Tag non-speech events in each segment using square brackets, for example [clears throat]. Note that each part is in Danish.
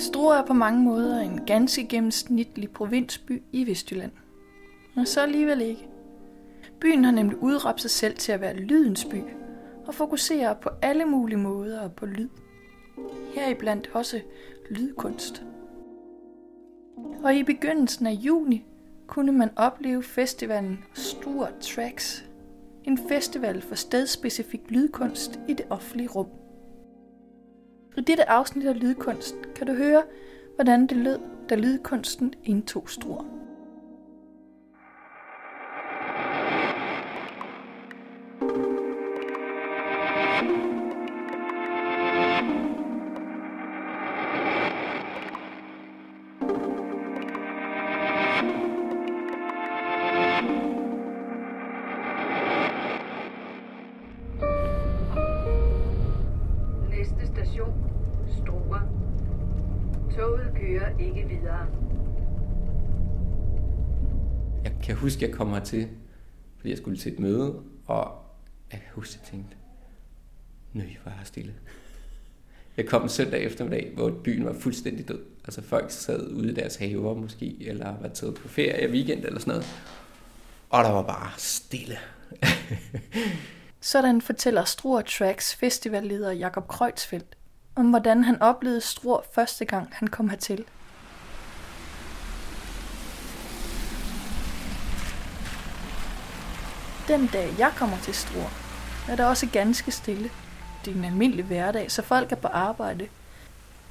Struer er på mange måder en ganske gennemsnitlig provinsby i Vestjylland. Men så alligevel ikke. Byen har nemlig udråbt sig selv til at være lydens by, og fokuserer på alle mulige måder på lyd. Heriblandt også lydkunst. Og i begyndelsen af juni kunne man opleve festivalen Stor Tracks. En festival for stedspecifik lydkunst i det offentlige rum. I dette afsnit af Lydkunst kan du høre, hvordan det lød, da lydkunsten indtog Struer. Toget kører ikke videre. Jeg kan huske, at jeg kom hertil, fordi jeg skulle til et møde, og jeg kan huske, at jeg tænkte, nøj, hvor er jeg stille. Jeg kom en søndag eftermiddag, hvor byen var fuldstændig død. Altså folk sad ude i deres haver måske, eller var taget på ferie weekend eller sådan noget. Og der var bare stille. [laughs] Sådan fortæller Struer Tracks festivalleder Jakob Kreutzfeldt om, hvordan han oplevede Struer første gang, han kom hertil. Den dag, jeg kommer til Struer, er der også ganske stille. Det er en almindelig hverdag, så folk er på arbejde.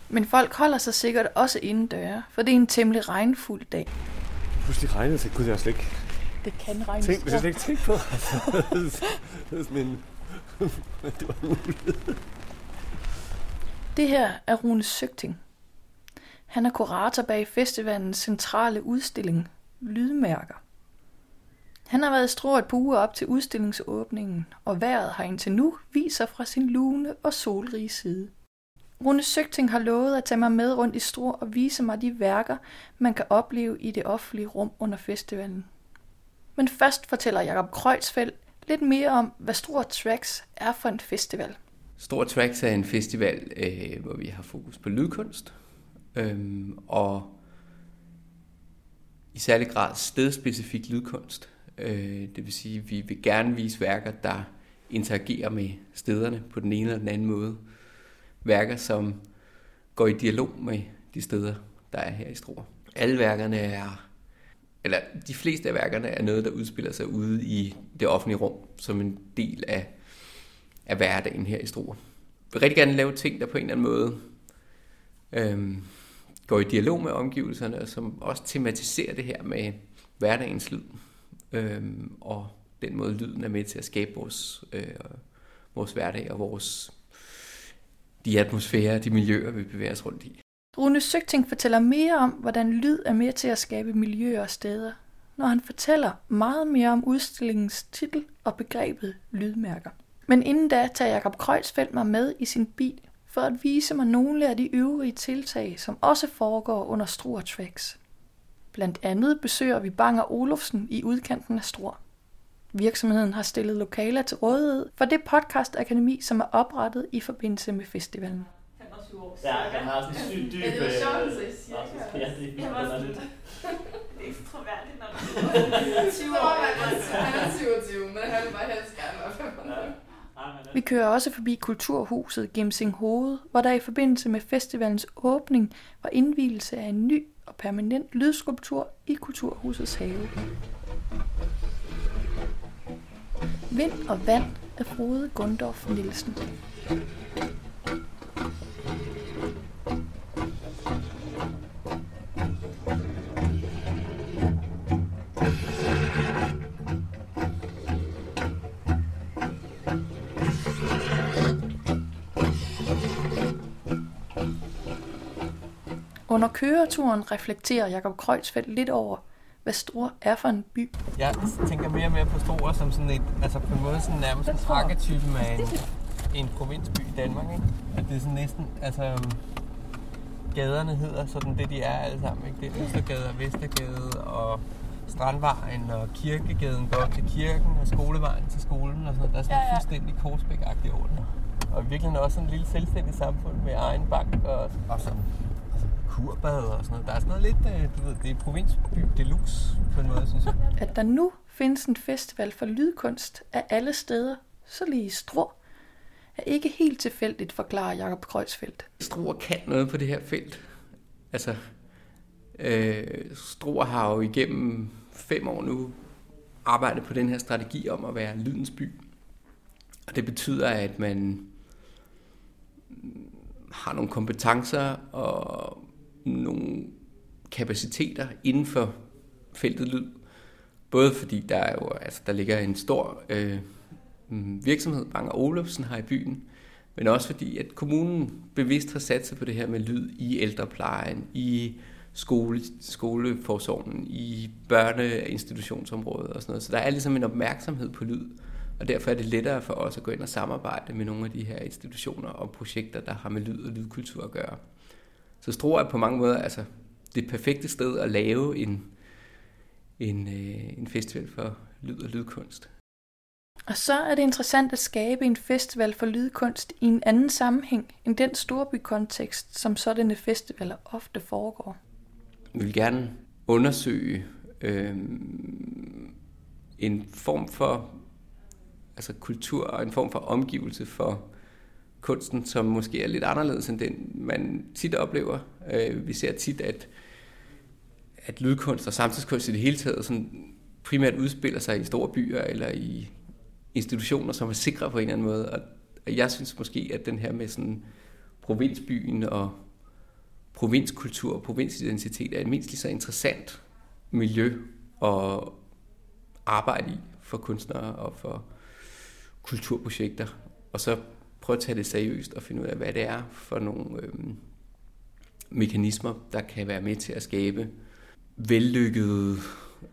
Men folk holder sig sikkert også indendøre, for det er en temmelig regnfuld dag. Pludselig regnede, så kunne jeg slet ikke Det kan regne tænke, hvis jeg slet ikke tænke på. Altså, [laughs] men [laughs] det var muligt. Det her er Rune Søgting. Han er kurator bag festivalens centrale udstilling, Lydmærker. Han har været strået på uger op til udstillingsåbningen, og vejret har indtil nu viser fra sin lune og solrige side. Rune Søgting har lovet at tage mig med rundt i Struer og vise mig de værker, man kan opleve i det offentlige rum under festivalen. Men først fortæller Jakob Kreutzfeldt lidt mere om, hvad Struer Tracks er for en festival. Stor Tracks er en festival, øh, hvor vi har fokus på lydkunst, øhm, og i særlig grad stedspecifik lydkunst. Øh, det vil sige, at vi vil gerne vise værker, der interagerer med stederne på den ene eller den anden måde. Værker, som går i dialog med de steder, der er her i Struer. Alle værkerne er, eller de fleste af værkerne er noget, der udspiller sig ude i det offentlige rum, som en del af af hverdagen her i Struer. Jeg vil rigtig gerne lave ting, der på en eller anden måde øhm, går i dialog med omgivelserne, og som også tematiserer det her med hverdagens lyd. Øhm, og den måde, lyden er med til at skabe vores, øh, vores hverdag og vores, de atmosfærer, de miljøer, vi bevæger os rundt i. Rune Søgting fortæller mere om, hvordan lyd er med til at skabe miljøer og steder, når han fortæller meget mere om udstillingens titel og begrebet lydmærker. Men inden da tager Jakob Kreutzfeldt mig med i sin bil for at vise mig nogle af de øvrige tiltag, som også foregår under Struer Tracks. Blandt andet besøger vi Banger Olufsen i udkanten af Struer. Virksomheden har stillet lokaler til rådighed for det podcast-akademi, som er oprettet i forbindelse med festivalen. 25 år Ja, han har sådan en sygt dyb... Ja, det var sjovt, øh, så jeg siger. Ja, det er var sådan- underligt. Det er ikke troværdigt, når man er 20 år. Han er 27, men han vil bare helst gerne være 25. Vi kører også forbi Kulturhuset Gemsing Hoved, hvor der i forbindelse med festivalens åbning var indvielse af en ny og permanent lydskulptur i Kulturhusets have. Vind og vand af Frode Gundorf Nielsen. Under køreturen reflekterer Jakob Kreutzfeldt lidt over, hvad Struer er for en by. Jeg tænker mere og mere på Struer som sådan et, altså på en måde sådan nærmest en arketypen af en, en provinsby i Danmark, ikke? At det er sådan næsten, altså gaderne hedder sådan det, de er alle sammen, ikke? Det er Østergade og Vestergade og Strandvejen og Kirkegaden går til kirken og skolevejen til skolen og sådan Der er sådan Ja, ja. fuldstændig korsbæk-agtigt over det. Og virkelig også sådan et lille selvstændigt samfund med egen bank og, og sådan. Kurbad og sådan noget. Der er sådan noget lidt, øh, du ved, det er provinsby deluxe på en måde, synes jeg. [laughs] At der nu findes en festival for lydkunst af alle steder, så lige Strå, er ikke helt tilfældigt, forklarer Jakob Kreuzfeldt. Struer kan noget på det her felt. Altså, øh, Struer har jo igennem fem år nu arbejdet på den her strategi om at være lydens by. Og det betyder, at man har nogle kompetencer og nogle kapaciteter inden for feltet lyd. Både fordi der er jo, altså der ligger en stor øh, virksomhed, Bang Olufsen har i byen, men også fordi, at kommunen bevidst har sat sig på det her med lyd i ældreplejen, i skole, skoleforsorgen, i børneinstitutionsområdet og sådan noget. Så der er ligesom en opmærksomhed på lyd, og derfor er det lettere for os at gå ind og samarbejde med nogle af de her institutioner og projekter, der har med lyd og lydkultur at gøre. Så Struer er på mange måder altså, det perfekte sted at lave en, en, øh, en festival for lyd og lydkunst. Og så er det interessant at skabe en festival for lydkunst i en anden sammenhæng end den storbykontekst, som sådanne festivaler ofte foregår. Vi vil gerne undersøge øh, en form for altså kultur og en form for omgivelse for kunsten, som måske er lidt anderledes end den, man tit oplever. Øh, vi ser tit, at, at lydkunst og samtidskunst i det hele taget sådan primært udspiller sig i store byer eller i institutioner, som er sikre på en eller anden måde. Og jeg synes måske, at den her med sådan provinsbyen og provinskultur og provinsidentitet er et mindst lige så interessant miljø at arbejde i for kunstnere og for kulturprojekter. Og så prøve at tage det seriøst og finde ud af, hvad det er for nogle øh, mekanismer, der kan være med til at skabe vellykkede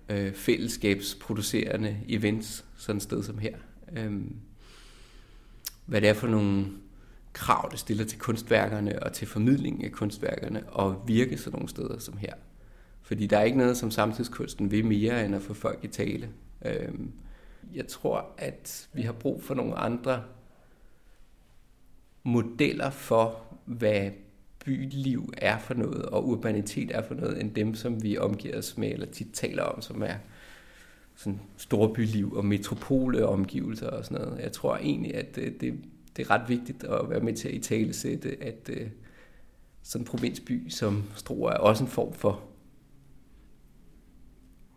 øh, fællesskabsproducerende events, sådan et sted som her. Øh, hvad det er for nogle krav, det stiller til kunstværkerne og til formidlingen af kunstværkerne og virke sådan nogle steder som her. Fordi der er ikke noget, som samtidskunsten vil mere, end at få folk i tale. Øh, jeg tror, at vi har brug for nogle andre modeller for, hvad byliv er for noget, og urbanitet er for noget, end dem, som vi omgiver os med, eller tit taler om, som er sådan storbyliv og metropole omgivelser og sådan noget. Jeg tror egentlig, at øh, det, det, er ret vigtigt at være med til at i tale sætte, at øh, sådan en provinsby som Struer er også en form for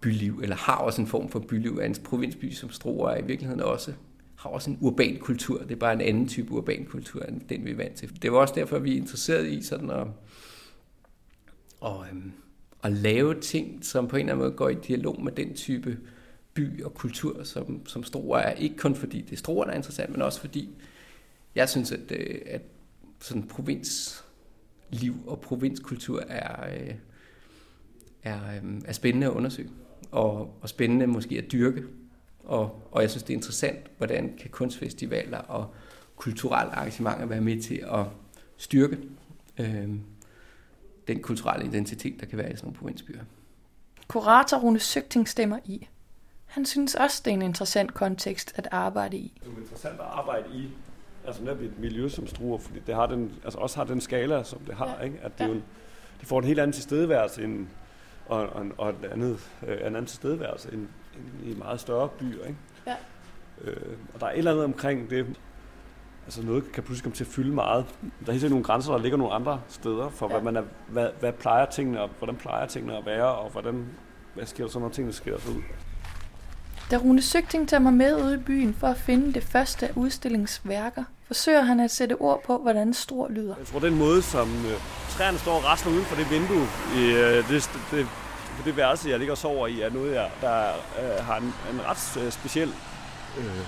byliv, eller har også en form for byliv at en provinsby som Struer er i virkeligheden også har også en urban kultur. Det er bare en anden type urban kultur, end den vi er vant til. Det var også derfor, vi er interesseret i sådan at, og, øhm, at lave ting, som på en eller anden måde går i dialog med den type by og kultur, som, som Struer er. Ikke kun fordi det er Struer, der er interessant, men også fordi jeg synes, at, øh, at sådan provinsliv og provinskultur er, øh, er, øh, er spændende at undersøge. Og, og spændende måske at dyrke. Og, og jeg synes, det er interessant, hvordan kan kunstfestivaler og kulturelle arrangementer være med til at styrke øh, den kulturelle identitet, der kan være i sådan nogle provinsbyer. Kurator Rune Søgting stemmer i. Han synes også, det er en interessant kontekst at arbejde i. Det er interessant at arbejde i altså netop et miljø som Struer, fordi det har den, altså også har den skala, som det har. Ja. Ikke? At det, ja. jo en, det får en helt anden tilstedeværelse end, og, og, og et andet, øh, en anden tilstedeværelse end, end i meget større byer. Ikke? Ja. Øh, og der er et eller andet omkring det, altså noget kan pludselig komme til at fylde meget. Der er helt sikkert nogle grænser, der ligger nogle andre steder for, ja. hvad, man er, hvad, hvad plejer tingene, og hvordan plejer tingene at være, og hvordan, hvad sker der så, når tingene sker sig ud. Da Rune Søgting tager mig med ud i byen for at finde det første af udstillingsværker, forsøger han at sætte ord på, hvordan stor lyder. Jeg tror, den måde, som øh, træerne står og rasler uden for det vindue, i, øh, det, det, på det værelse, jeg ligger og sover i, er noget, jeg, der øh, har en, en ret øh, speciel, øh, øh,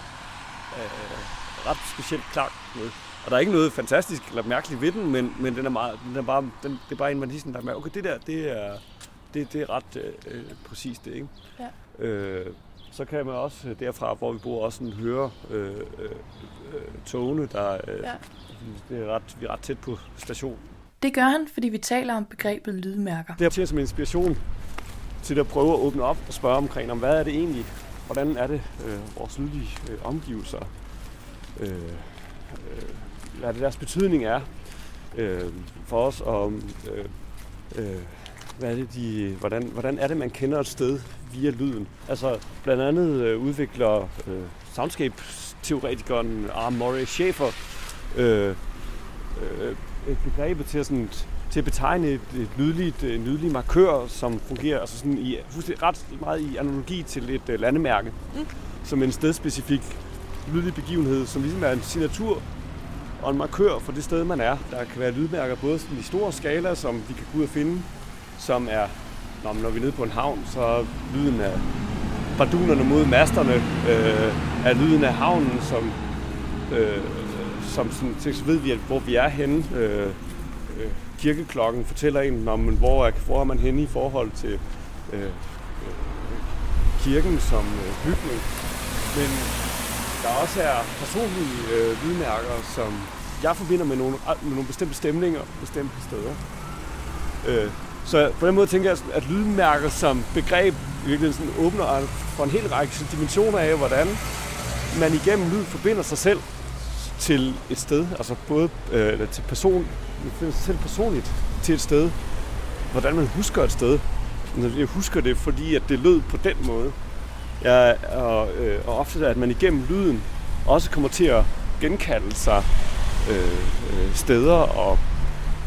ret speciel klang med. Og der er ikke noget fantastisk eller mærkeligt ved den, men, men den er meget, den er bare, den, det er bare en, man lige sådan, der med, okay, det der, det er, det, det er ret øh, øh præcist det, ikke? Ja. Øh, så kan man også øh, derfra, hvor vi bor, også sådan høre øh, øh, øh, togene, der øh, ja. det er ret, vi er ret tæt på station. Det gør han, fordi vi taler om begrebet lydmærker. Det er som inspiration til at prøve at åbne op og spørge omkring, om hvad er det egentlig, hvordan er det øh, vores lydlige øh, omgivelser, øh, øh, hvad det deres betydning er øh, for os, og øh, øh, hvad er det, de, hvordan, hvordan er det, man kender et sted via lyden? Altså, blandt andet øh, udvikler øh, soundscape-teoretikeren R. Murray Schaefer øh, øh, øh et begreb til, sådan, til at betegne et, et lydligt, en lydlig markør, som fungerer altså sådan i, ret meget i analogi til et uh, landemærke, mm. som en stedspecifik lydlig begivenhed, som ligesom er en signatur og en markør for det sted, man er. Der kan være lydmærker både sådan i store skala, som vi kan gå ud og finde, som er, når, når vi er nede på en havn, så er lyden af bardunerne mod masterne, øh, er lyden af havnen, som, øh, som sådan, så ved vi, at, hvor vi er henne. Øh, øh, kirkeklokken fortæller en, om, hvor er, hvor er man henne i forhold til øh, øh kirken som øh, bygning. Men der også er personlige øh, lydmærker, som jeg forbinder med nogle, med nogle bestemte stemninger bestemte steder. Øh, så på den måde tænker jeg, at lydmærker som begreb virkelig sådan åbner for en hel række dimensioner af, hvordan man igennem lyd forbinder sig selv til et sted, altså både øh, til person, selv personligt til et sted, hvordan man husker et sted. Altså, jeg husker det, fordi at det lød på den måde. Ja, og, øh, og ofte at man igennem lyden også kommer til at genkalde sig øh, øh, steder og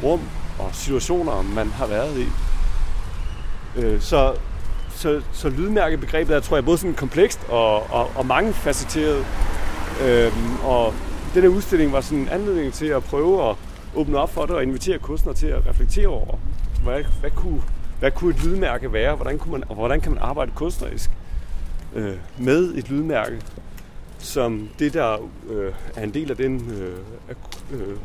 rum og situationer, man har været i. Øh, så, så, så lydmærkebegrebet er, tror jeg, både sådan komplekst og, og, og mangefacetteret. Øh, og denne udstilling var sådan en anledning til at prøve at åbne op for det og invitere kunstnere til at reflektere over, hvad, hvad, kunne, hvad kunne et lydmærke være, hvordan, kunne man, og hvordan kan man arbejde kunstnerisk øh, med et lydmærke, som det, der øh, er en del af den øh, øh,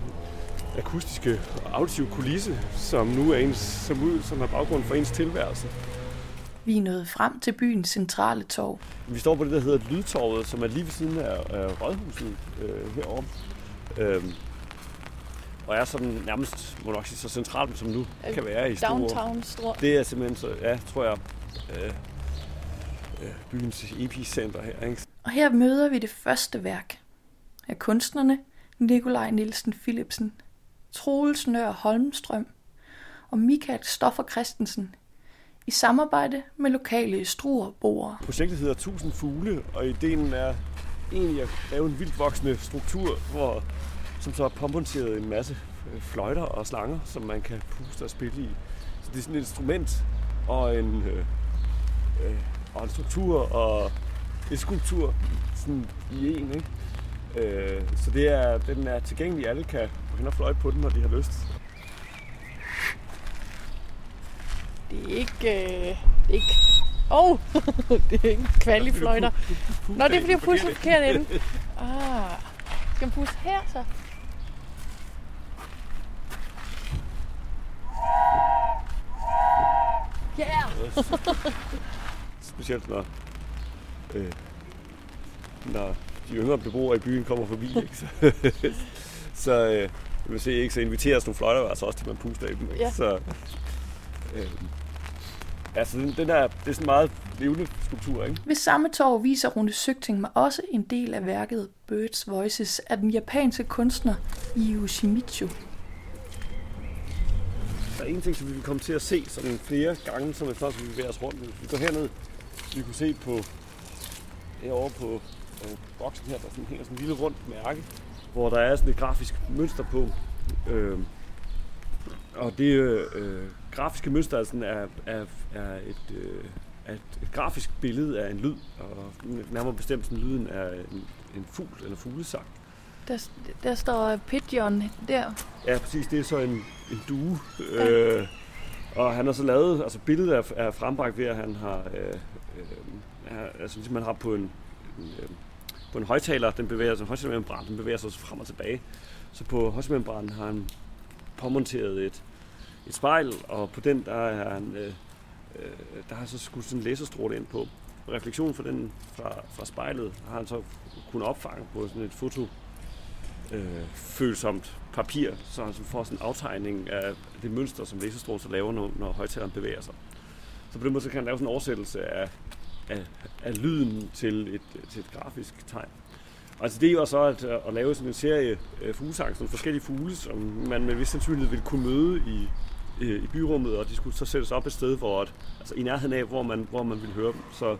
akustiske auditive kulisse, som nu er ens, som, ud, som er baggrund for ens tilværelse. Vi er nået frem til byens centrale torv. Vi står på det, der hedder Lydtorvet, som er lige ved siden af, af Rådhuset øh, herovre. Øh, og er sådan nærmest, må nok sige, så centralt som nu kan være i. Downtown Store. Det er simpelthen, så, ja, tror jeg, øh, øh, byens epicenter her. Ikke? Og her møder vi det første værk af kunstnerne Nikolaj Nielsen Philipsen, Troels Nør Holmstrøm og Michael Stoffer Christensen i samarbejde med lokale struerboere. Projektet hedder 1000 fugle, og ideen er egentlig at lave en vildt voksende struktur, hvor, som så har påmonteret en masse øh, fløjter og slanger, som man kan puste og spille i. Så det er sådan et instrument og en, øh, øh, og en struktur og en skulptur sådan i en. Ikke? Øh, så det er, den er tilgængelig. Alle kan gå hen og fløjte på den, når de har lyst. Det er ikke... Øh, det er ikke Åh, oh, [laughs] det er ikke kvalifløjter. Nå, det er jeg puster forkert ende. [laughs] Ah, skal man puste her så? [laughs] Specielt når, øh, når de yngre beboere i byen kommer forbi. Ikke? Så, [laughs] så øh, vil se, ikke, så inviteres nogle fløjter, altså også til man puster i dem. Ikke? Ja. Så, øh, altså, den, den er, det er sådan meget levende skulptur, ikke? Ved samme torv viser Rune Søgting mig også en del af værket Birds Voices af den japanske kunstner Yu Shimizu. Der er en ting, som vi vil komme til at se sådan flere gange, som vi først vi bevæger os rundt. Hvis vi går herned, vi kunne se på herovre på øh, boksen her, der sådan, hænger sådan en lille rundt mærke, hvor der er sådan et grafisk mønster på. Øh, og det øh, grafiske mønster er, sådan, er, er, er et, øh, er et, et grafisk billede af en lyd, og nærmere bestemt sådan lyden af en, en fugl eller fuglesang. Der, der står pigeon der. Ja, præcis. Det er så en, en due. Øh, og han har så lavet, altså billedet er, er frembragt ved, at han har, øh, øh, altså ligesom man har på en, en øh, på en højtaler, den bevæger sig, højtalermembran, den bevæger sig frem og tilbage. Så på højtalermembranen har han påmonteret et, et spejl, og på den der er han, øh, øh, der har så skudt sådan en laserstråle ind på. Refleksionen fra, den, fra, fra spejlet har han så kunnet opfange på sådan et foto øh, følsomt papir, så han får sådan en aftegning af det mønster, som laserstrålen så laver, når, når højtaleren bevæger sig. Så på den måde så kan han lave sådan en oversættelse af, af, af lyden til et, til et grafisk tegn. Og altså det var så at, øh, at lave sådan en serie øh, fuglesang, sådan forskellige fugle, som man med vis sandsynlighed ville kunne møde i, øh, i byrummet, og de skulle så sættes op et sted, hvor, at, altså i nærheden af, hvor man, hvor man ville høre dem. Så,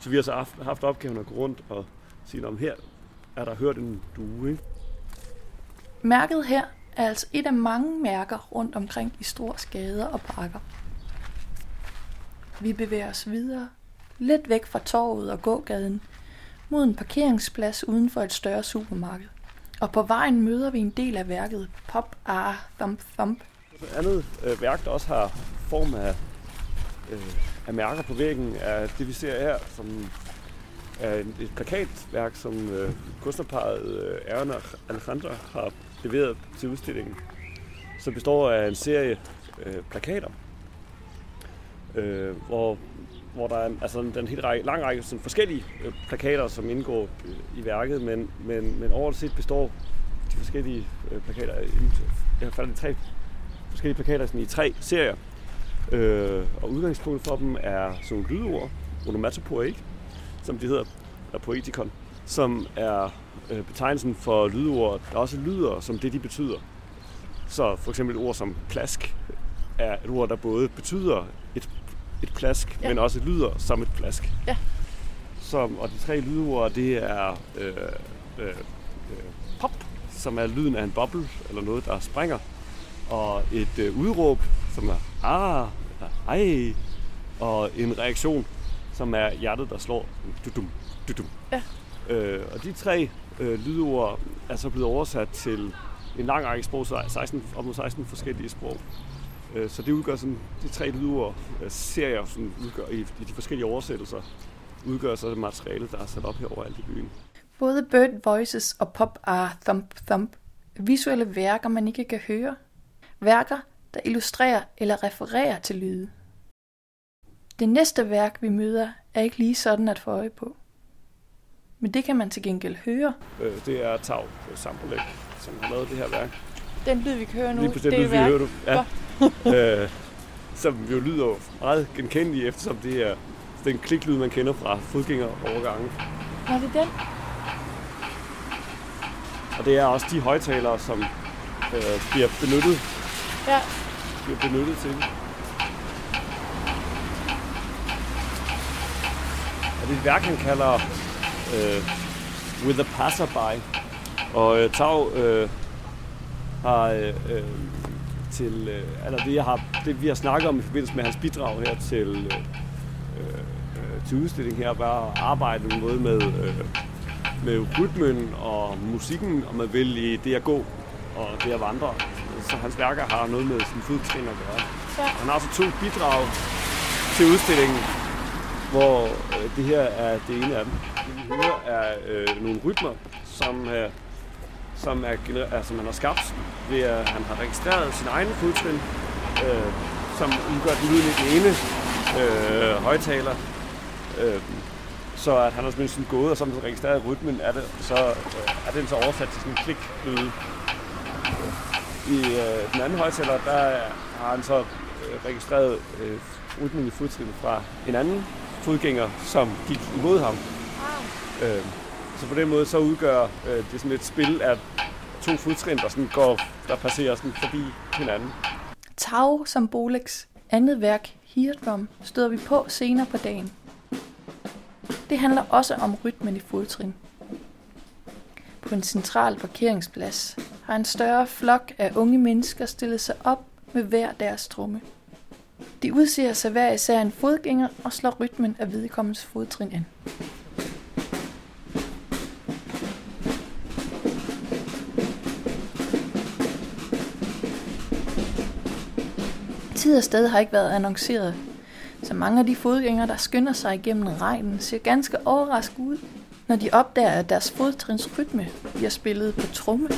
så vi har så haft, haft opgaven at gå rundt og sige, om her er der hørt en due. Ikke? Mærket her er altså et af mange mærker rundt omkring i store skader og parker. Vi bevæger os videre, lidt væk fra torvet og gågaden, mod en parkeringsplads uden for et større supermarked. Og på vejen møder vi en del af værket Pop Ah Thump Thump. Et andet øh, værk, der også har form af, øh, af mærker på væggen, er det, vi ser her, som er et plakatværk, som øh, kunstnerparet øh, Erna Alejandra har leveret til udstillingen, som består af en serie øh, plakater, øh, hvor, hvor der er en, altså en, en helt række, lang række sådan forskellige øh, plakater, som indgår øh, i værket, men, men, men overset består de forskellige øh, plakater, inden- i hvert fald de tre forskellige plakater sådan i tre serier. Øh, og udgangspunktet for dem er sådan nogle lydord, onomatopoeik, som de hedder, eller poetikon, som er øh, betegnelsen for lydord, der også lyder som det, de betyder. Så for eksempel et ord som plask er et ord, der både betyder et, et plask, Ja. men også lyder som et plask. Ja. Som, og de tre lydord, det er øh, øh, øh, pop, som er lyden af en boble, eller noget, der springer. Og et øh, udråb, som er ah, eller ej, og en reaktion, som er hjertet, der slår dudum, dudum. Ja. Øh, og de tre øh, lydord er så blevet oversat til en lang række sprog, så 16, op mod 16 forskellige sprog. Øh, så det udgør sådan, de tre lydord, øh, serier, som udgør i, i de forskellige oversættelser, udgør så det materiale, der er sat op her overalt i byen. Både Bird Voices og Pop Ah Thump Thump visuelle værker, man ikke kan høre. Værker, der illustrerer eller refererer til lyde. Det næste værk, vi møder, er ikke lige sådan at få øje på. Men det kan man til gengæld høre. Øh, det er Tav Sampolæk, som har lavet det her værk. Den lyd, vi kan høre nu, Lige det er det vi værk. hører du. Ja. [laughs] øh, som jo lyder meget genkendeligt, eftersom det er den kliklyd, man kender fra fodgængerovergangen. Nå, det den. Og det er også de højtalere, som øh, bliver benyttet, Ja, bliver benyttet til. Og det er et værk, han kalder øh, With a Passerby. Og øh, Tav øh, har øh, øh, til, øh, eller det, jeg har, det vi har snakket om i forbindelse med hans bidrag her til, øh, øh, til udstillingen her, var at arbejde både med, øh, med rytmen og musikken, og man vil i det at gå og det at vandre. Så hans værker har noget med sin fodtrin at gøre. Ja. Han har så to bidrag til udstillingen, hvor øh, det her er det ene af dem. Det vi hører er øh, nogle rytmer, som, øh, som, er, er, altså, som han har skabt ved at han har registreret sin egen fodtrin, øh, som udgør den lyden i den ene øh, højtaler. Øh, så at han har simpelthen sin gået og så har registreret rytmen af det, så øh, er den så oversat til sådan en kliklyde. I øh, den anden højtaler, der har han så øh, registreret øh, rytmen i fodtrinet fra en anden fodgænger, som gik imod ham. Øh, så på den måde så udgør øh, det sådan et spil af to fodtrin, der, sådan går, der passerer sådan forbi hinanden. Tau som Bolex andet værk, Hirdrum, støder vi på senere på dagen. Det handler også om rytmen i fodtrin. På en central parkeringsplads har en større flok af unge mennesker stillet sig op med hver deres tromme. De udser sig hver især en fodgænger og slår rytmen af vedkommens fodtrin an. Tid og sted har ikke været annonceret, så mange af de fodgængere, der skynder sig igennem regnen, ser ganske overrasket ud, når de opdager, at deres fodtrins rytme bliver spillet på tromme.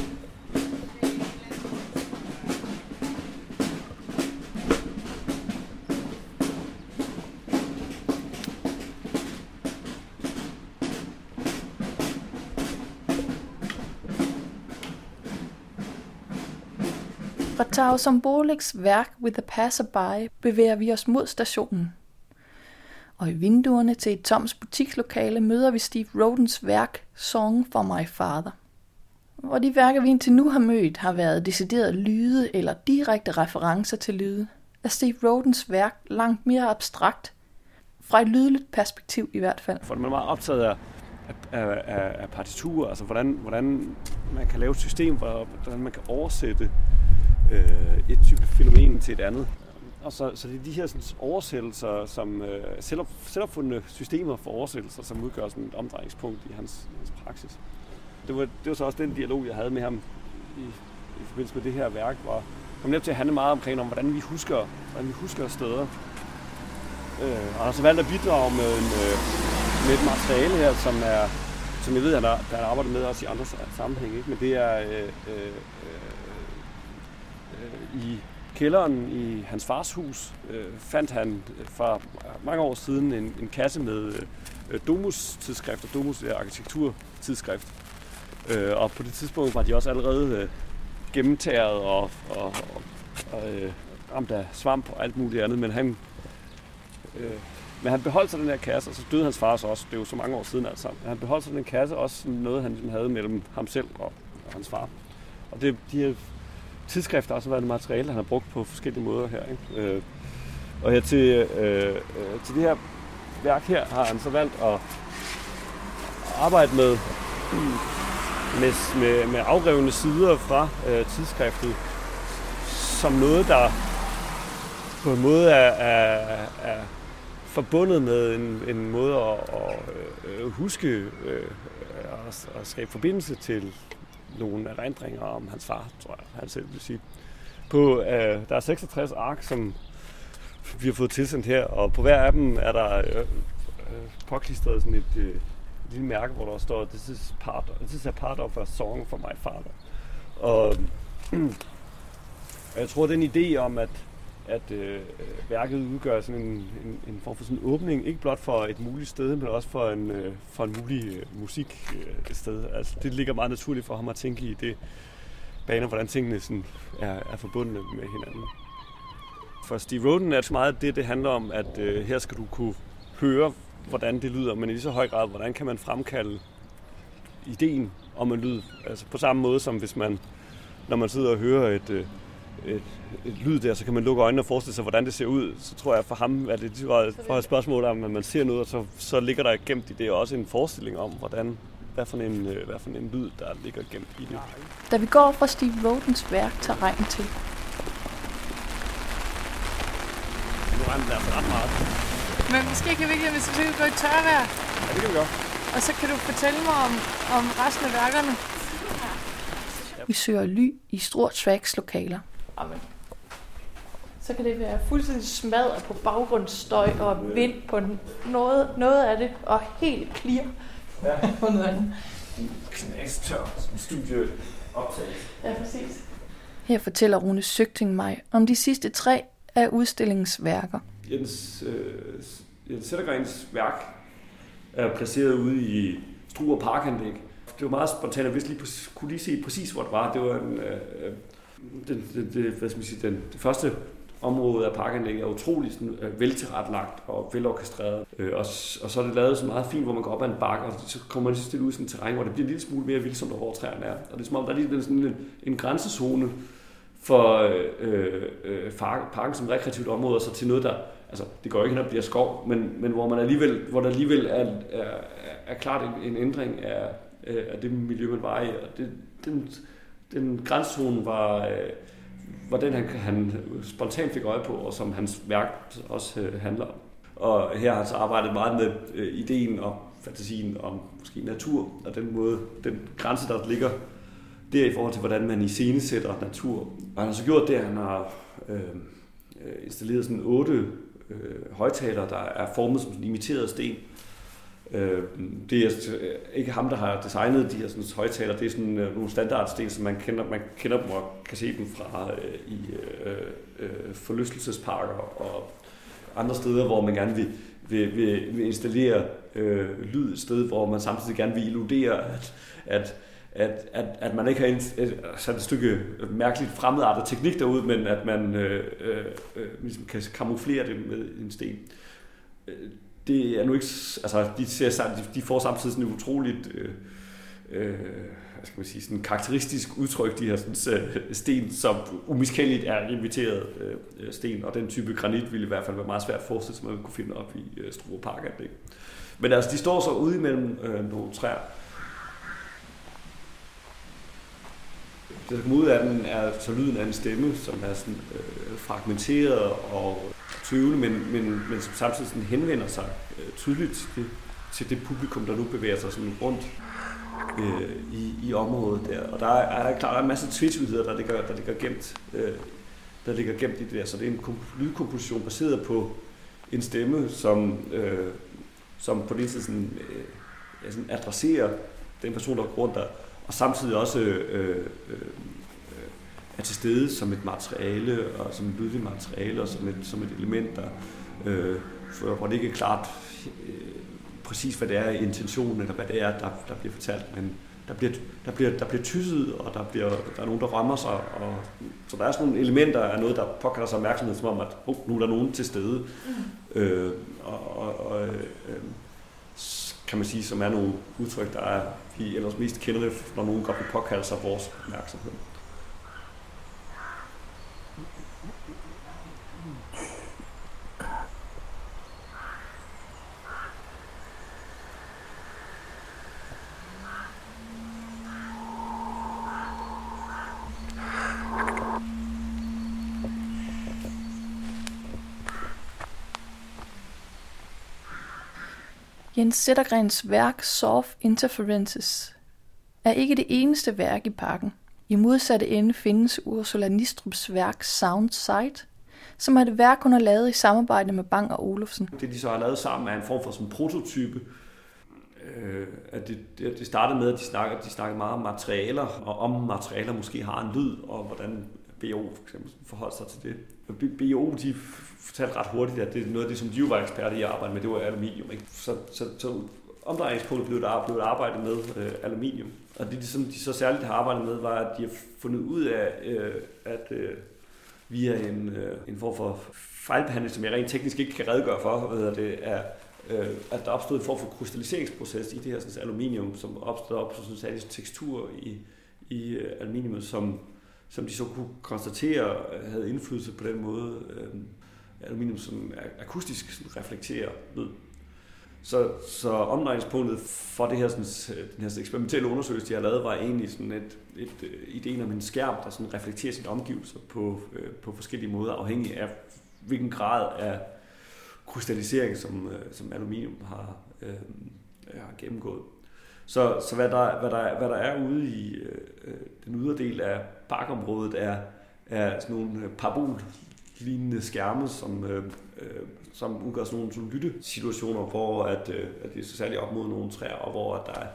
Og som Symbolics værk With the Passerby bevæger vi os mod stationen. Og i vinduerne til et toms butikslokale møder vi Steve Rodens værk Song for My Father. Hvor de værker, vi indtil nu har mødt, har været decideret lyde eller direkte referencer til lyde. er Steve Rodens værk langt mere abstrakt, fra et lydligt perspektiv i hvert fald. For man er meget optaget af, af, af, af partiturer, altså hvordan, hvordan man kan lave et system, hvor, hvordan man kan oversætte øh, et type fænomen til et andet. Og så, så det er de her sådan, oversættelser, som øh, selvop, selvopfundne systemer for oversættelser, som udgør sådan et omdrejningspunkt i hans, hans praksis. Det var, det var så også den dialog, jeg havde med ham i, i forbindelse med det her værk, hvor kom netop til at handle meget omkring, om hvordan vi husker, hvordan vi husker steder. Øh, og har så valgt at bidrage med, en, øh, med et materiale her, som er som jeg ved, han har, han har arbejdet med også i andre sammenhænge, ikke? men det er øh, øh, øh Øh, i kælderen i hans fars hus, øh, fandt han øh, for mange år siden en, en kasse med øh, Domus-tidsskrifter. Domus er arkitekturtidsskrift. Øh, og på det tidspunkt var de også allerede øh, gennemtæret og, og, og, og øh, ramt af svamp og alt muligt andet, men han, øh, men han beholdt sig den her kasse, og så døde hans far så også, det er jo så mange år siden altså. Han beholdt sig den kasse også noget, han ligesom havde mellem ham selv og, og hans far. Og det, de her tidsskrifter har også været et materiale, han har brugt på forskellige måder her. Ikke? Øh, og her til, øh, øh, til det her værk her har han så valgt at arbejde med, med, med, med afrevne sider fra øh, tidsskriftet som noget, der på en måde er, er, er forbundet med en, en måde at, at øh, huske øh, skabe forbindelse til nogle erindringer om hans far, tror jeg, han selv vil sige. På, øh, der er 66 ark, som vi har fået tilsendt her, og på hver af dem er der øh, øh, påklistret sådan et, øh, et lille mærke, hvor der står, this is, part, this is a part of a song for my father. Og [clears throat] jeg tror, den idé om, at at øh, øh, værket udgør sådan en, en, en form for sådan en åbning, ikke blot for et muligt sted, men også for en, øh, for en mulig øh, musik øh, sted. Altså, det ligger meget naturligt for ham at tænke i det baner, hvordan tingene sådan er, er forbundet med hinanden. For Steve Roden er det meget det, det handler om, at øh, her skal du kunne høre, hvordan det lyder, men i lige så høj grad, hvordan kan man fremkalde ideen om en lyd. Altså på samme måde som hvis man, når man sidder og hører et, øh, et, et lyd der, så kan man lukke øjnene og forestille sig, hvordan det ser ud. Så tror jeg for ham, at det var for et spørgsmål om, at man ser noget, og så, så ligger der gemt i det også en forestilling om, hvordan, hvad for en, øh, hvad for en lyd, der ligger gemt i det. Da vi går fra Steve Rodens værk til regn til, Nu regner det altså ret meget. Men måske kan vi ikke, hvis vi gå i tørvejr, Ja, det kan vi gøre. og så kan du fortælle mig om, om resten af værkerne. vi søger ly i Stor Tracks lokaler. Amen. Så kan det være fuldstændig smadret på baggrundsstøj og vind på noget, noget af det, og helt clear ja. på noget andet. Knastør studieoptagelse. Ja, præcis. Her fortæller Rune Søgting mig om de sidste tre af udstillingens værker. Jens, øh, Jens Sættergrens værk er placeret ude i Struer Parkanlæg. Det var meget spontant, jeg vidste lige, præcis- kunne lige se præcis, hvor det var. Det var en, øh, den, den, den, det, hvad skal man sige, den, det første område af parkanlægget er utrolig sådan, øh, veltilrettelagt og velorkestreret. Øh, og, og så er det lavet så meget fint, hvor man går op ad en bakke, og så kommer man lige stille ud i sådan et terræn, hvor det bliver en lille smule mere vildt, som der hvor træerne er. Og det er som om, der er lige sådan en, en grænsezone for øh, øh, parken som rekreativt område, og så til noget, der, altså det går ikke hen og bliver skov, men, men hvor, man alligevel, hvor der alligevel er, er, er klart en, en ændring af, øh, af det miljø, man var i. Og det, den, den grænszone var, øh, var den, han, han spontant fik øje på, og som hans værk også øh, handler om. Og her har han så arbejdet meget med øh, ideen og fantasien om måske natur, og den måde, den grænse, der ligger der i forhold til, hvordan man iscenesætter natur. Og han har så gjort det, at han har øh, øh installeret sådan otte øh, højtalere, der er formet som sådan imiterede sten. Øh, det er øh, ikke ham, der har designet de her sådan, højtaler. Det er sådan øh, nogle standardsten, som man kender, man kender dem og kan se dem fra øh, i øh, øh, forlystelsesparker og andre steder, hvor man gerne vil, vil, vil, vil installere øh, lyd et sted, hvor man samtidig gerne vil illudere, at, at at, at, at man ikke har ind- øh, sat et stykke mærkeligt fremmedartet teknik derude, men at man øh, øh, øh, ligesom kan kamuflere det med en sten. Øh, det er nu ikke, altså de, ser, de, de får samtidig sådan et utroligt øh, øh, hvad skal man sige, sådan karakteristisk udtryk, de her sådan, øh, sten, som umiskendeligt er inviteret øh, sten, og den type granit ville i hvert fald være meget svært at forestille sig, man kunne finde op i øh, Struer Parkanlæg. Men altså, de står så ude imellem øh, nogle træer. Det, der kommer ud af den, er så lyden af en stemme, som er sådan, øh, fragmenteret og tvivle, men, men, men som samtidig sådan henvender sig øh, tydeligt til, til det publikum, der nu bevæger sig sådan rundt øh, i, i området der. Og der er, er klart en masse tvetydigheder, der ligger, der ligger gemt øh, der ligger gemt i det der. Så det er en lydkomposition baseret på en stemme, som, øh, som på den side sådan, øh, sådan adresserer den person, der går rundt der, og samtidig også øh, øh, er til stede som et materiale, og som et lydligt materiale, og som et, som et element, der, øh, hvor det ikke er klart øh, præcis, hvad det er intentionen, eller hvad det er, der, der bliver fortalt, men der bliver, der bliver, der bliver tysset, og der, bliver, der er nogen, der rammer sig. Og, så der er sådan nogle elementer af noget, der påkalder sig opmærksomhed, som om, at oh, nu er der nogen til stede. Mm. Øh, og, og, og øh, kan man sige, som er nogle udtryk, der er, vi ellers mest kender det, når nogen godt vil påkalde sig vores opmærksomhed. Jens Sættergrens værk Soft Interferences er ikke det eneste værk i pakken. I modsatte ende findes Ursula Nistrups værk Sound Sight, som er et værk, hun har lavet i samarbejde med Bang og Olufsen. Det, de så har lavet sammen, er en form for sådan prototype. Øh, at det, det, startede med, at de snakkede, de snakkede meget om materialer, og om materialer måske har en lyd, og hvordan BO for eksempel forholdt sig til det. BO, de fortalte ret hurtigt, at det er noget af det, som de jo var eksperter i at arbejde med, det var aluminium. Ikke? Så, så, så omdrejningspunktet blev der, blev der arbejdet med øh, aluminium. Og det, som de så særligt har arbejdet med, var, at de har fundet ud af, øh, at øh, via en, øh, en form for fejlbehandling, som jeg rent teknisk ikke kan redegøre for, hvad det, er, øh, at der opstod en form for krystalliseringsproces i det her sådan, aluminium, som opstod op sådan særlig tekstur i, i øh, som, som de så kunne konstatere øh, havde indflydelse på den måde, øh, aluminium som akustisk sådan, reflekterer lyd. Så, så omdrejningspunktet for det her, sådan, øh, den her eksperimentelle undersøgelse, de har lavet, var egentlig sådan et, et, øh, ideen om en skærm, der sådan reflekterer sine omgivelser på, øh, på forskellige måder, afhængig af hvilken grad af krystallisering, som, øh, som aluminium har, øh, har gennemgået. Så, så hvad, der, hvad, der, hvad der er ude i øh, den ydre del af parkområdet, er, er sådan nogle øh, parabol lignende skærme, som, øh, øh, som udgør sådan nogle sådan lyttesituationer, hvor at, øh, at det er så særligt op mod nogle træer, og hvor at der er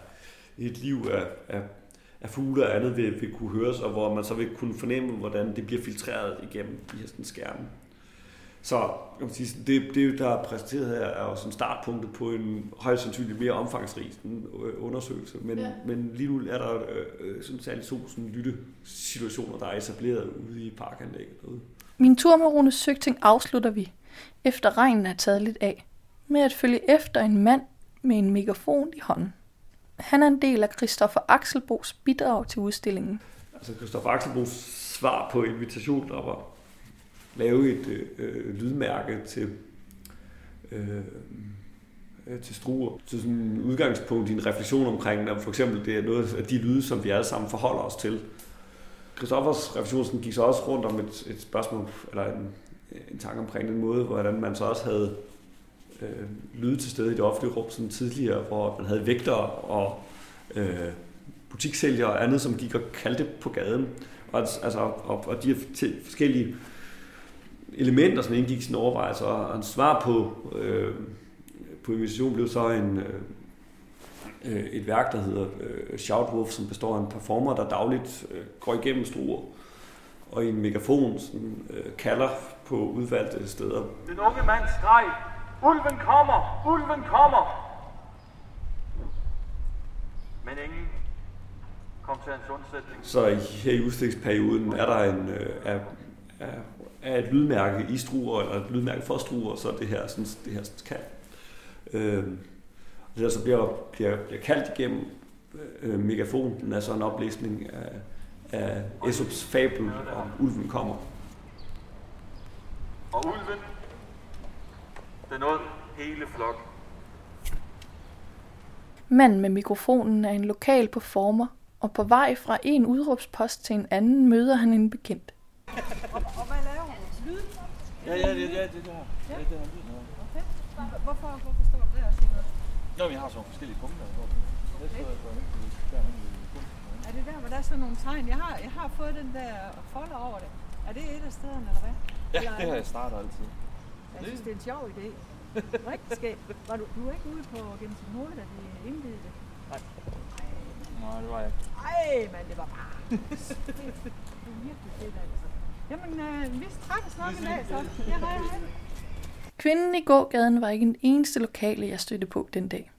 et liv af, af, af fugle og andet vil, vil kunne høres, og hvor man så vil kunne fornemme, hvordan det bliver filtreret igennem de her sådan skærme. Så sige, det, det, der er præsenteret her, er jo sådan startpunktet på en højst sandsynligt mere omfangsrig sådan, øh, undersøgelse. Men, ja. men lige nu er der øh, øh sådan særligt to sådan, lyttesituationer, der er etableret ude i parkanlægget derude. Min tur med Rune Søgting afslutter vi, efter regnen er taget lidt af, med at følge efter en mand med en megafon i hånden. Han er en del af Christoffer Axelbos bidrag til udstillingen. Altså Christoffer Axelbos svar på invitationen om at lave et øh, øh lydmærke til, øh, øh, til Struer. Så sådan en udgangspunkt i en refleksion omkring, for eksempel det er noget af de lyde, som vi alle sammen forholder os til. Christoffers refleksion gik så også rundt om et, et spørgsmål, eller en, en tanke omkring den måde, hvordan man så også havde øh, lyde til stede i det offentlige rum sådan tidligere, hvor man havde vægter og øh, butikssælgere og andet, som gik og kaldte på gaden. Og, altså, og, og de forskellige elementer, som indgik i sin overvejelse, og en svar på, øh, på invitationen blev så en, øh, øh, et værk, der hedder øh, Shoutwolf, som består af en performer, der dagligt øh, går igennem struer og i en megafon som, øh, kalder på udvalgte steder. Den unge mand skreg, Ulven kommer! Ulven kommer! Men ingen kom til hans undsætning. Så her i udstillingsperioden er der en, øh, er, er, er et lydmærke i struer, eller et lydmærke for struer, så det her, sådan, det her sådan, kald. Øh, det der så bliver, bliver, bliver kaldt igennem øh, megafon. Den er så en oplæsning af, af Aesops fabel om ulven kommer. Og ulven, den åd hele flok. Manden med mikrofonen er en lokal performer, og på vej fra en udråbspost til en anden møder han en bekendt. Ja, ja, det, ja, det der. Ja, det der. Okay. Hvorfor, hvorfor står der og siger noget? Jo, jeg har så forskellige punkter. hvor kunsten. Er det der, hvor der er sådan nogle tegn? Jeg har, jeg har fået den der folder over det. Er det et af stederne, eller hvad? Ja, Eller det er har jeg startet altid. Jeg synes, det er en sjov idé. Rigtig skægt. Var du, du er ikke ude på Gensim Hoved, da de indvidede det? Nej. Nej, det var jeg ikke. Ej, men det var bare... det er virkelig fedt, altså. Jamen, øh, vi træffes nok en dag, så. Ja, hej, hej. Kvinden i gågaden var ikke den eneste lokale, jeg stødte på den dag.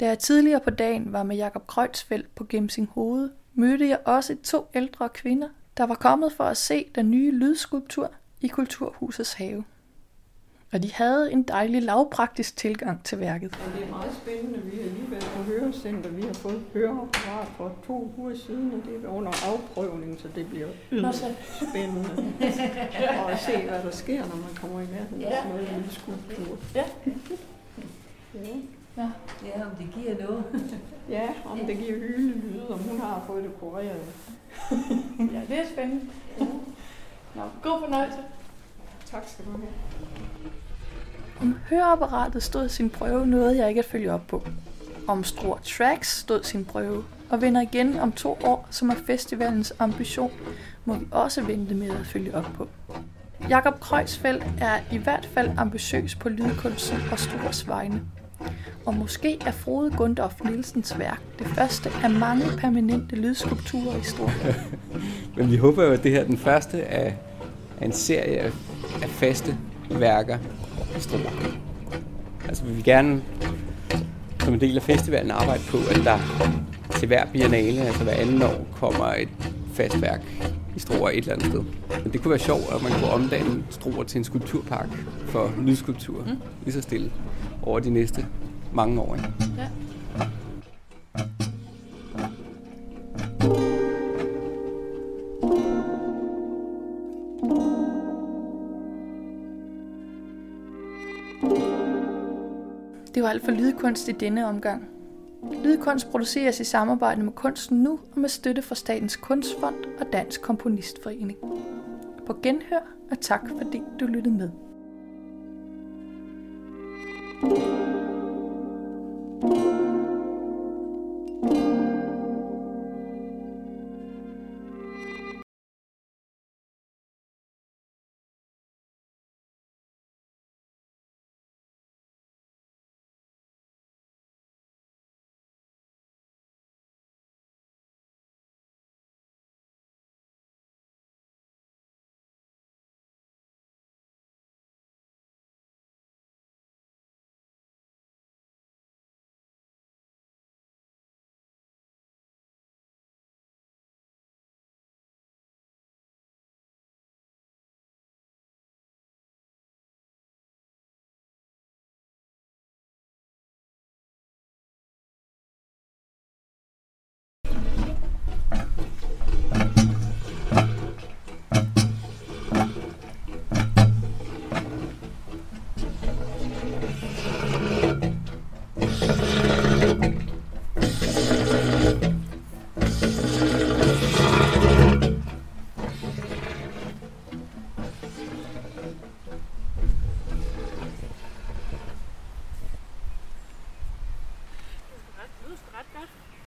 Da jeg tidligere på dagen var med Jakob Kreutzfeldt på Gemsing Hoved, mødte jeg også to ældre kvinder, der var kommet for at se den nye lydskulptur i Kulturhusets have. Og de havde en dejlig lavpraktisk tilgang til værket. Det er meget spændende. Vi er lige været på hørecenter. Vi har fået høreapparat for to uger siden, og det er under afprøvning, så det bliver yderst spændende og [laughs] at se, hvad der sker, når man kommer i nærheden af sådan noget lille skulptur. Ja. Ja. Ja. Ja, om det giver noget. ja, om det giver hylelyde, om hun har fået det kureret. Ja, det er spændende. Nå, god fornøjelse. Tak skal du have. Om høreapparatet stod sin prøve nåede jeg ikke at følge op på. Om Struer Tracks stod sin prøve, og vinder igen om to år, som er festivalens ambition, må vi også vente med at følge op på. Jakob Kreuzfeldt er i hvert fald ambitiøs på lydkunsten og Struers vegne. Og måske er Frode Gundorf Nielsens værk det første af mange permanente lydskulpturer i Struer. [laughs] Men vi håber jo, at det her er den første af, af en serie af, af faste værker i Struer. Altså vi vil gerne som en del af festivalen arbejde på, at der til hver biennale, altså hver anden år, kommer et fast værk i Struer et eller andet sted. Men det kunne være sjovt, at man kunne omdanne Struer til en skulpturpark for lydskulptur, mm. lige så stille, over de næste mange år. Ikke? Ja. Alt for lydkunst i denne omgang. Lydkunst produceres i samarbejde med Kunsten Nu og med støtte fra Statens Kunstfond og Dansk Komponistforening. På genhør og tak fordi du lyttede med.